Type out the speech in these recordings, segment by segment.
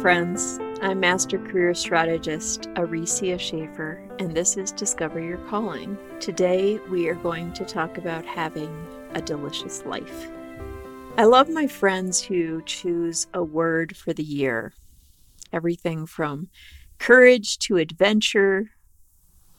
friends. I'm Master Career Strategist Aricia Shaffer, and this is Discover Your Calling. Today, we are going to talk about having a delicious life. I love my friends who choose a word for the year. Everything from courage to adventure,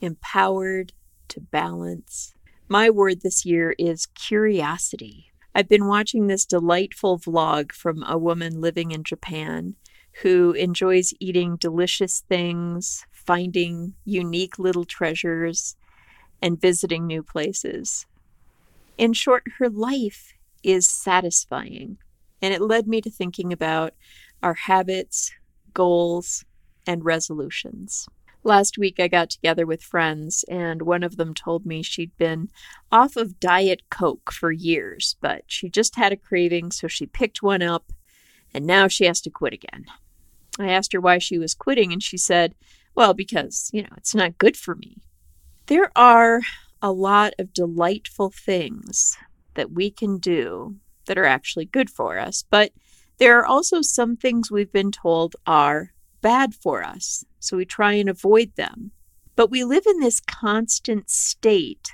empowered to balance. My word this year is curiosity. I've been watching this delightful vlog from a woman living in Japan who enjoys eating delicious things, finding unique little treasures, and visiting new places. In short, her life is satisfying. And it led me to thinking about our habits, goals, and resolutions. Last week, I got together with friends, and one of them told me she'd been off of Diet Coke for years, but she just had a craving, so she picked one up, and now she has to quit again. I asked her why she was quitting, and she said, Well, because, you know, it's not good for me. There are a lot of delightful things that we can do that are actually good for us, but there are also some things we've been told are bad for us, so we try and avoid them. But we live in this constant state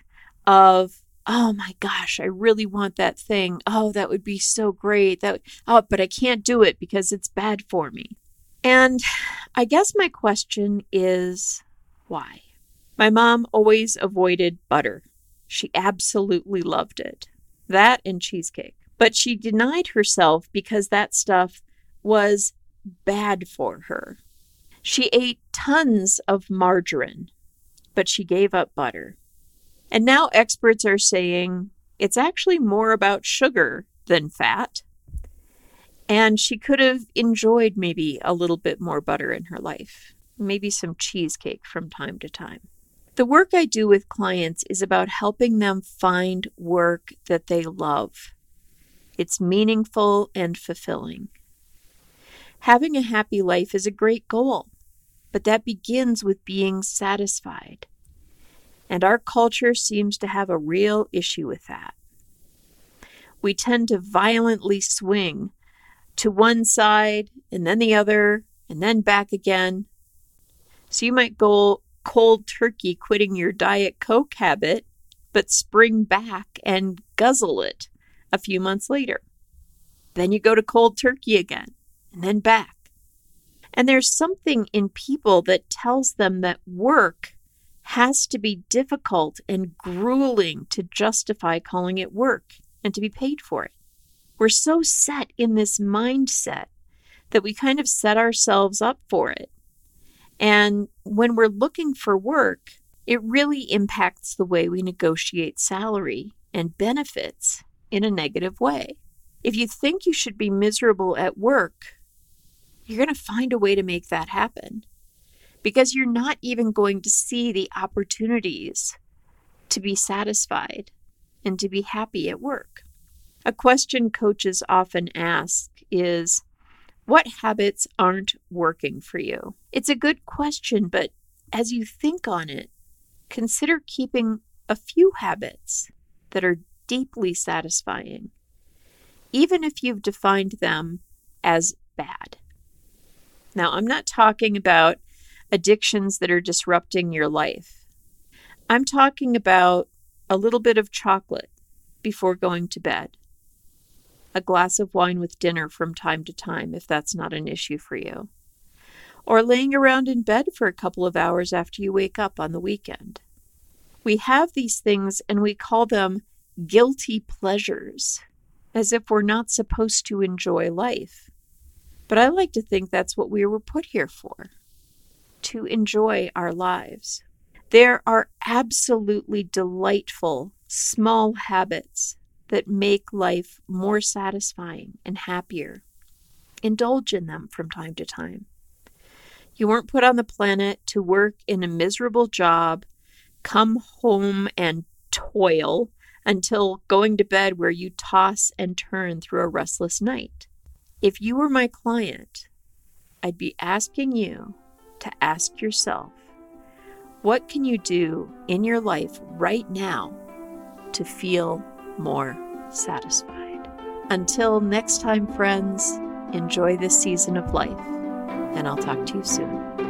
of, oh my gosh, I really want that thing. Oh, that would be so great. That oh, but I can't do it because it's bad for me. And I guess my question is why? My mom always avoided butter. She absolutely loved it. That and cheesecake. But she denied herself because that stuff was bad for her. She ate tons of margarine, but she gave up butter. And now experts are saying it's actually more about sugar than fat. And she could have enjoyed maybe a little bit more butter in her life, maybe some cheesecake from time to time. The work I do with clients is about helping them find work that they love. It's meaningful and fulfilling. Having a happy life is a great goal, but that begins with being satisfied. And our culture seems to have a real issue with that. We tend to violently swing to one side and then the other and then back again. So you might go cold turkey quitting your Diet Coke habit, but spring back and guzzle it a few months later. Then you go to cold turkey again and then back. And there's something in people that tells them that work has to be difficult and grueling to justify calling it work and to be paid for it. We're so set in this mindset that we kind of set ourselves up for it. And when we're looking for work, it really impacts the way we negotiate salary and benefits in a negative way. If you think you should be miserable at work, you're going to find a way to make that happen because you're not even going to see the opportunities to be satisfied and to be happy at work. A question coaches often ask is What habits aren't working for you? It's a good question, but as you think on it, consider keeping a few habits that are deeply satisfying, even if you've defined them as bad. Now, I'm not talking about addictions that are disrupting your life. I'm talking about a little bit of chocolate before going to bed a glass of wine with dinner from time to time if that's not an issue for you, or laying around in bed for a couple of hours after you wake up on the weekend. We have these things and we call them guilty pleasures, as if we're not supposed to enjoy life. But I like to think that's what we were put here for to enjoy our lives. There are absolutely delightful small habits that make life more satisfying and happier. Indulge in them from time to time. You weren't put on the planet to work in a miserable job, come home and toil until going to bed where you toss and turn through a restless night. If you were my client, I'd be asking you to ask yourself, what can you do in your life right now to feel more satisfied. Until next time, friends, enjoy this season of life. and I'll talk to you soon.